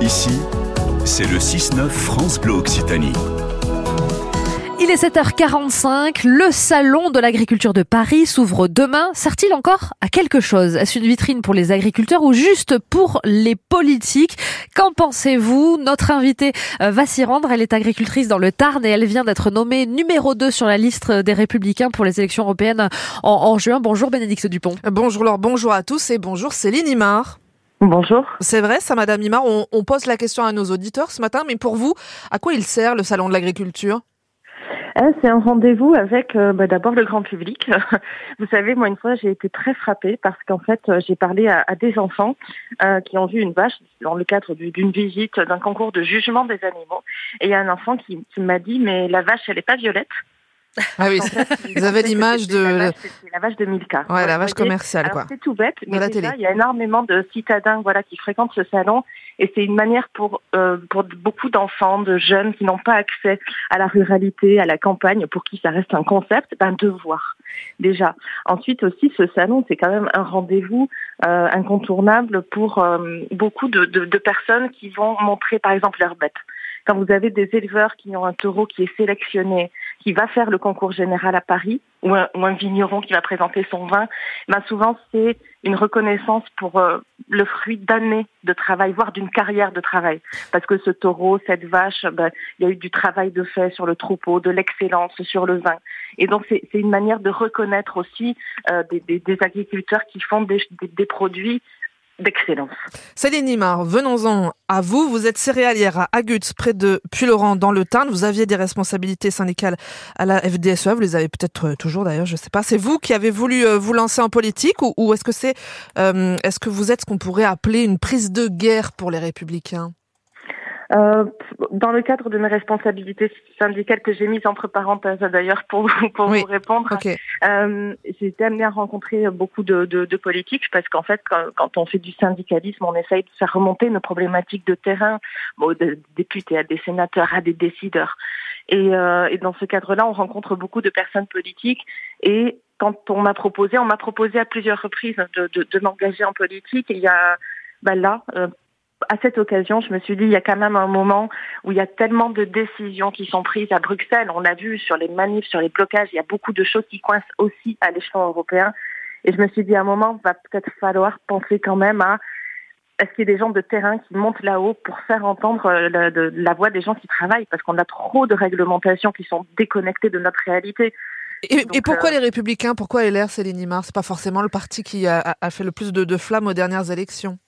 Ici, c'est le 6-9 France Bleu Occitanie. Il est 7h45, le salon de l'agriculture de Paris s'ouvre demain. Sert-il encore à quelque chose? Est-ce une vitrine pour les agriculteurs ou juste pour les politiques? Qu'en pensez-vous? Notre invitée euh, va s'y rendre. Elle est agricultrice dans le Tarn et elle vient d'être nommée numéro 2 sur la liste des Républicains pour les élections européennes en, en juin. Bonjour Bénédicte Dupont. Bonjour Laure, bonjour à tous et bonjour Céline Imar. Bonjour. C'est vrai, ça, Madame Imar, on, on, pose la question à nos auditeurs ce matin, mais pour vous, à quoi il sert le salon de l'agriculture? Euh, c'est un rendez-vous avec euh, bah, d'abord le grand public. Vous savez, moi une fois j'ai été très frappée parce qu'en fait euh, j'ai parlé à, à, des enfants qui ont vu une vache dans le cadre d'une visite d'un concours de jugement des animaux. Et il y a un enfant qui, qui m'a dit mais la vache elle est pas violette. Ah oui, vous avez l'image de la vache, la vache de Milka. Ouais, la vache commerciale quoi. C'est tout bête, mais déjà, il y a énormément de citadins voilà qui fréquentent ce salon et c'est une manière pour euh, pour beaucoup d'enfants, de jeunes qui n'ont pas accès à la ruralité, à la campagne, pour qui ça reste un concept, ben de voir déjà. Ensuite aussi, ce salon c'est quand même un rendez-vous euh, incontournable pour euh, beaucoup de, de, de personnes qui vont montrer par exemple leurs bêtes. Quand vous avez des éleveurs qui ont un taureau qui est sélectionné, qui va faire le concours général à Paris, ou un, vigneron qui va présenter son vin, ben souvent c'est une reconnaissance pour euh, le fruit d'années de travail, voire d'une carrière de travail. Parce que ce taureau, cette vache, ben, il y a eu du travail de fait sur le troupeau, de l'excellence sur le vin. Et donc c'est une manière de reconnaître aussi euh, des, agriculteurs qui font des, des produits d'excellence. Céline venons-en à vous. Vous êtes céréalière à Agut, près de Puylaurent, dans le Tarn. Vous aviez des responsabilités syndicales à la FDSE. Vous les avez peut-être euh, toujours d'ailleurs, je ne sais pas. C'est vous qui avez voulu euh, vous lancer en politique ou, ou est-ce que c'est, euh, est-ce que vous êtes ce qu'on pourrait appeler une prise de guerre pour les républicains? Euh, dans le cadre de mes responsabilités syndicales que j'ai mises entre parenthèses d'ailleurs pour, pour oui. vous répondre, okay. euh, j'ai été amenée à rencontrer beaucoup de, de, de politiques parce qu'en fait, quand, quand, on fait du syndicalisme, on essaye de faire remonter nos problématiques de terrain, bon, de députés à des sénateurs, à des décideurs. Et, euh, et dans ce cadre-là, on rencontre beaucoup de personnes politiques et quand on m'a proposé, on m'a proposé à plusieurs reprises de, de, de m'engager en politique. Et il y a bah là, euh, à cette occasion, je me suis dit, il y a quand même un moment où il y a tellement de décisions qui sont prises à Bruxelles. On l'a vu sur les manifs, sur les blocages, il y a beaucoup de choses qui coincent aussi à l'échelon européen. Et je me suis dit, à un moment, il va peut-être falloir penser quand même à est-ce qu'il y a des gens de terrain qui montent là-haut pour faire entendre la, de, la voix des gens qui travaillent? Parce qu'on a trop de réglementations qui sont déconnectées de notre réalité. Et, Donc, et pourquoi euh... les Républicains Pourquoi LR, Céline Imar? C'est pas forcément le parti qui a, a fait le plus de, de flammes aux dernières élections.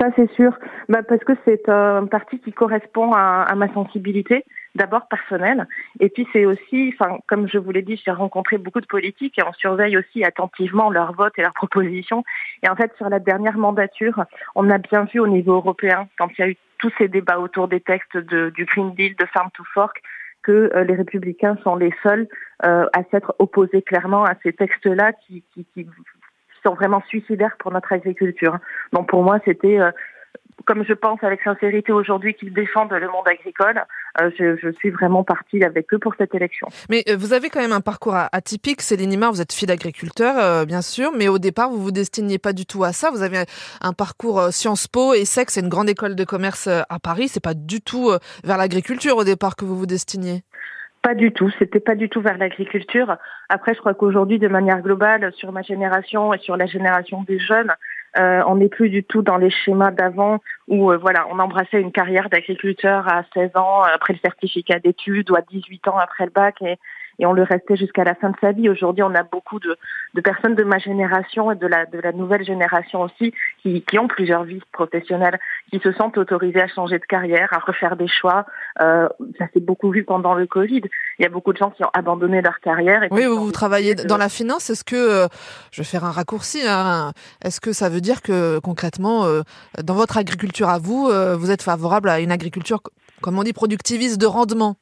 Ça, c'est sûr. Bah, parce que c'est un parti qui correspond à, à ma sensibilité, d'abord personnelle, et puis c'est aussi, enfin, comme je vous l'ai dit, j'ai rencontré beaucoup de politiques et on surveille aussi attentivement leurs votes et leurs propositions. Et en fait, sur la dernière mandature, on a bien vu au niveau européen, quand il y a eu tous ces débats autour des textes de, du Green Deal, de Farm to Fork, que euh, les républicains sont les seuls euh, à s'être opposés clairement à ces textes-là qui, qui, qui sont vraiment suicidaires pour notre agriculture. Donc pour moi, c'était euh, comme je pense avec sincérité aujourd'hui qu'ils défendent le monde agricole, euh, je, suis vraiment partie avec eux pour cette élection. Mais euh, vous avez quand même un parcours atypique, Céline Imar, vous êtes fille d'agriculteur, bien sûr, mais au départ, vous vous destiniez pas du tout à ça. Vous avez un parcours Sciences Po et c'est une grande école de commerce à Paris. C'est pas du tout vers l'agriculture au départ que vous vous destiniez. Pas du tout, c'était pas du tout vers l'agriculture. Après, je crois qu'aujourd'hui, de manière globale, sur ma génération et sur la génération des jeunes, euh, on n'est plus du tout dans les schémas d'avant où euh, voilà, on embrassait une carrière d'agriculteur à 16 ans après le certificat d'études ou à 18 ans après le bac et, et on le restait jusqu'à la fin de sa vie. Aujourd'hui, on a beaucoup de, de, personnes de ma génération et de la, de la nouvelle génération aussi qui, qui, ont plusieurs vies professionnelles, qui se sentent autorisées à changer de carrière, à refaire des choix. Euh, ça s'est beaucoup vu pendant le Covid. Il y a beaucoup de gens qui ont abandonné leur carrière. Et oui, vous, vous travaillez de... dans la finance. Est-ce que, euh, je vais faire un raccourci, hein, est-ce que ça veut dire que concrètement, euh, dans votre agriculture à vous, euh, vous êtes favorable à une agriculture, comme on dit, productiviste de rendement?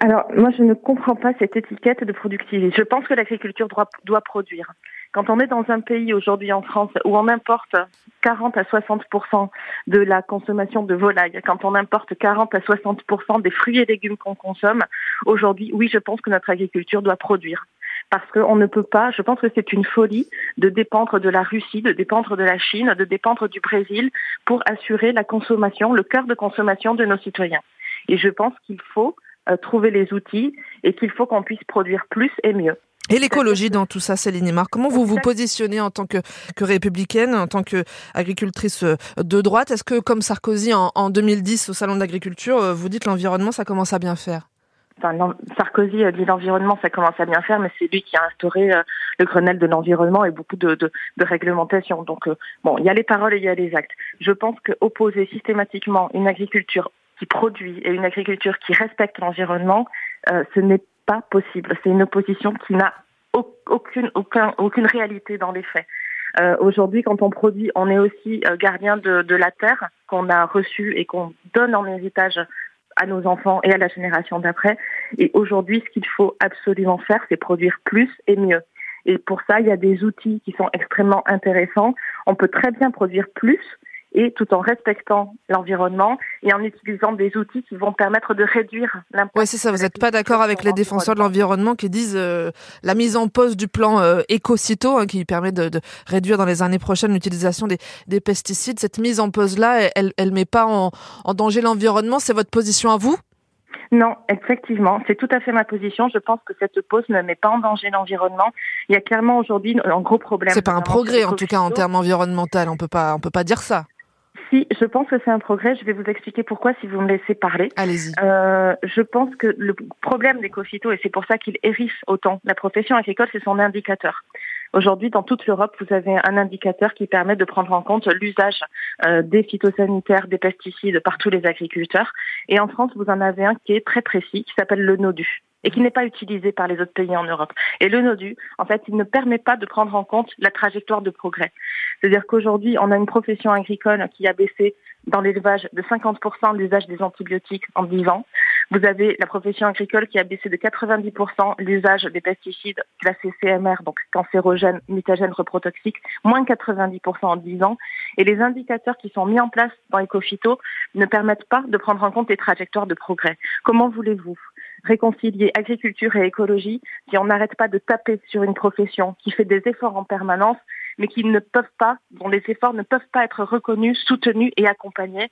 Alors, moi, je ne comprends pas cette étiquette de productivité. Je pense que l'agriculture doit, doit, produire. Quand on est dans un pays aujourd'hui en France où on importe 40 à 60% de la consommation de volaille, quand on importe 40 à 60% des fruits et légumes qu'on consomme, aujourd'hui, oui, je pense que notre agriculture doit produire parce qu'on ne peut pas, je pense que c'est une folie de dépendre de la Russie, de dépendre de la Chine, de dépendre du Brésil pour assurer la consommation, le cœur de consommation de nos citoyens. Et je pense qu'il faut euh, trouver les outils et qu'il faut qu'on puisse produire plus et mieux. Et l'écologie dans tout ça, Céline Imar, comment vous vous positionnez en tant que, que républicaine, en tant qu'agricultrice euh, de droite? Est-ce que, comme Sarkozy en, en 2010 au Salon de l'agriculture, euh, vous dites l'environnement, ça commence à bien faire? Enfin, Sarkozy dit l'environnement, ça commence à bien faire, mais c'est lui qui a instauré le Grenelle de l'environnement et beaucoup de, réglementations. Donc, bon, il y a les paroles et il y a les actes. Je pense qu'opposer systématiquement une agriculture qui produit et une agriculture qui respecte l'environnement, euh, ce n'est possible. C'est une opposition qui n'a aucune, aucun, aucune réalité dans les faits. Euh, Aujourd'hui, quand on produit, on est aussi euh, gardien de, de, la terre qu'on a reçue et qu'on donne en héritage à nos enfants et à la génération d'après. Et aujourd'hui, ce qu'il faut absolument faire, c'est produire plus et mieux. Et pour ça, il y a des outils qui sont extrêmement intéressants. On peut très bien produire plus, et tout en respectant l'environnement et en utilisant des outils qui vont permettre de réduire l'impact. Oui, c'est ça. Vous n'êtes pas d'accord avec les défenseurs de l'environnement qui disent euh, la mise en pause du plan euh, Ecocito, hein, qui permet de, de, réduire dans les années prochaines l'utilisation des, des, pesticides. Cette mise en pause-là, elle ne met pas en, en danger l'environnement. C'est votre position à vous? Non, effectivement, c'est tout à fait ma position. Je pense que cette pause ne met pas en danger l'environnement. Il y a clairement aujourd'hui un gros problème. C'est pas un progrès en tout cas en termes environnementaux. On peut pas, on peut pas dire ça. Si, je pense que c'est un progrès. Je vais vous expliquer pourquoi si vous me laissez parler. Allez-y. Euh, je pense que le problème des et c'est pour ça qu'il hérisse autant la profession agricole, c'est son indicateur. Aujourd'hui, dans toute l'Europe, vous avez un indicateur qui permet de prendre en compte l'usage euh, des phytosanitaires, des pesticides par tous les agriculteurs. Et en France, vous en avez un qui est très précis, qui s'appelle le NODU et qui n'est pas utilisé par les autres pays en Europe. Et le NODU, en fait, il ne permet pas de prendre en compte la trajectoire de progrès. C'est-à-dire qu'aujourd'hui, on a une profession agricole qui a baissé dans l'élevage de 50% l'usage des antibiotiques en 10 ans. Vous avez la profession agricole qui a baissé de 90% l'usage des pesticides classés CMR, donc cancérogènes, mutagènes, reprotoxiques, moins 90% en 10 ans. Et les indicateurs qui sont mis en place dans Ecofito ne permettent pas de prendre en compte les trajectoires de progrès. Comment voulez-vous réconcilier agriculture et écologie si on n'arrête pas de taper sur une profession qui fait des efforts en permanence, mais qui ne peuvent pas, dont les efforts ne peuvent pas être reconnus, soutenus et accompagnés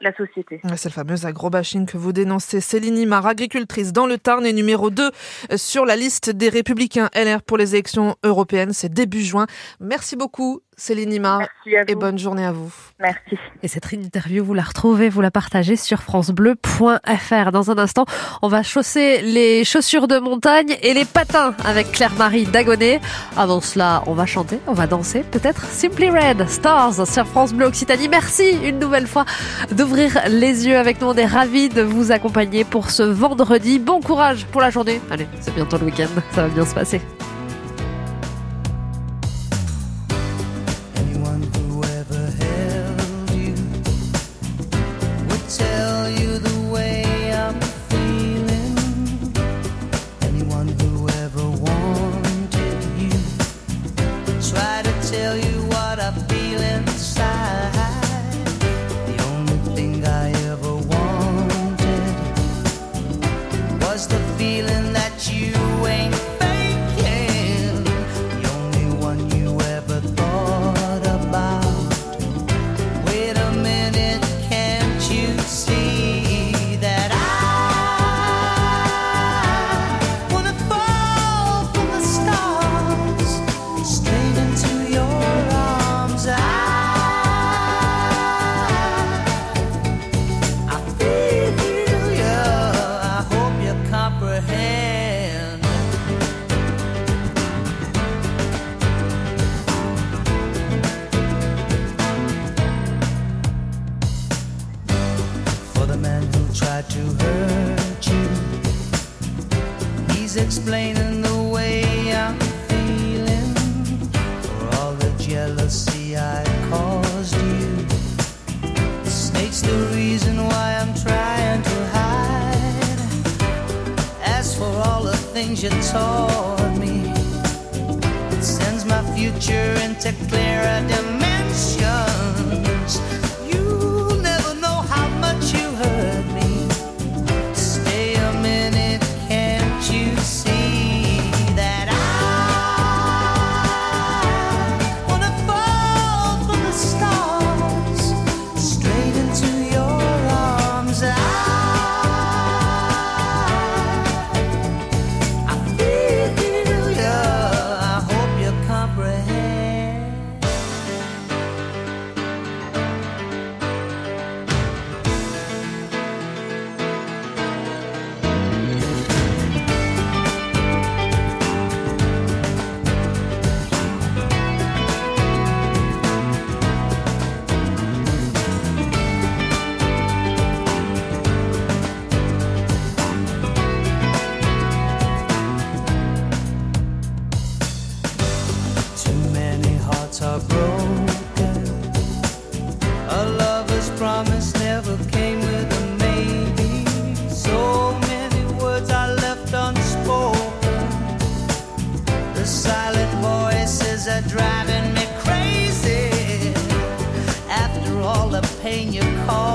la société. C'est le fameux agrobashing que vous dénoncez. Céline Imar, agricultrice dans le Tarn et numéro 2 sur la liste des républicains LR pour les élections européennes. C'est début juin. Merci beaucoup Céline Imar et bonne journée à vous. Merci. Et cette interview, vous la retrouvez, vous la partagez sur francebleu.fr. Dans un instant, on va chausser les chaussures de montagne et les patins avec Claire-Marie Dagonet. Avant cela, on va chanter, on va danser, peut-être Simply Red, Stars sur France Bleu Occitanie. Merci une nouvelle fois d'ouvrir les yeux avec nous. On est ravis de vous accompagner pour ce vendredi. Bon courage pour la journée. Allez, c'est bientôt le week-end, ça va bien se passer. comprehend. Things you taught me, it sends my future into clearer dimensions. plane you call.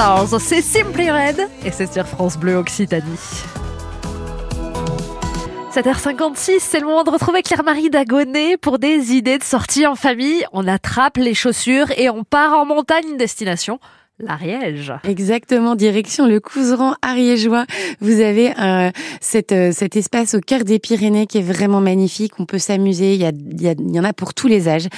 14. C'est Simply Red et c'est sur France Bleu Occitanie. 7h56, c'est le moment de retrouver Claire-Marie Dagonet pour des idées de sortie en famille. On attrape les chaussures et on part en montagne destination l'Ariège. Exactement, direction le Couseran ariégeois. Vous avez euh, cet, euh, cet espace au cœur des Pyrénées qui est vraiment magnifique. On peut s'amuser. Il y en a pour tous les âges.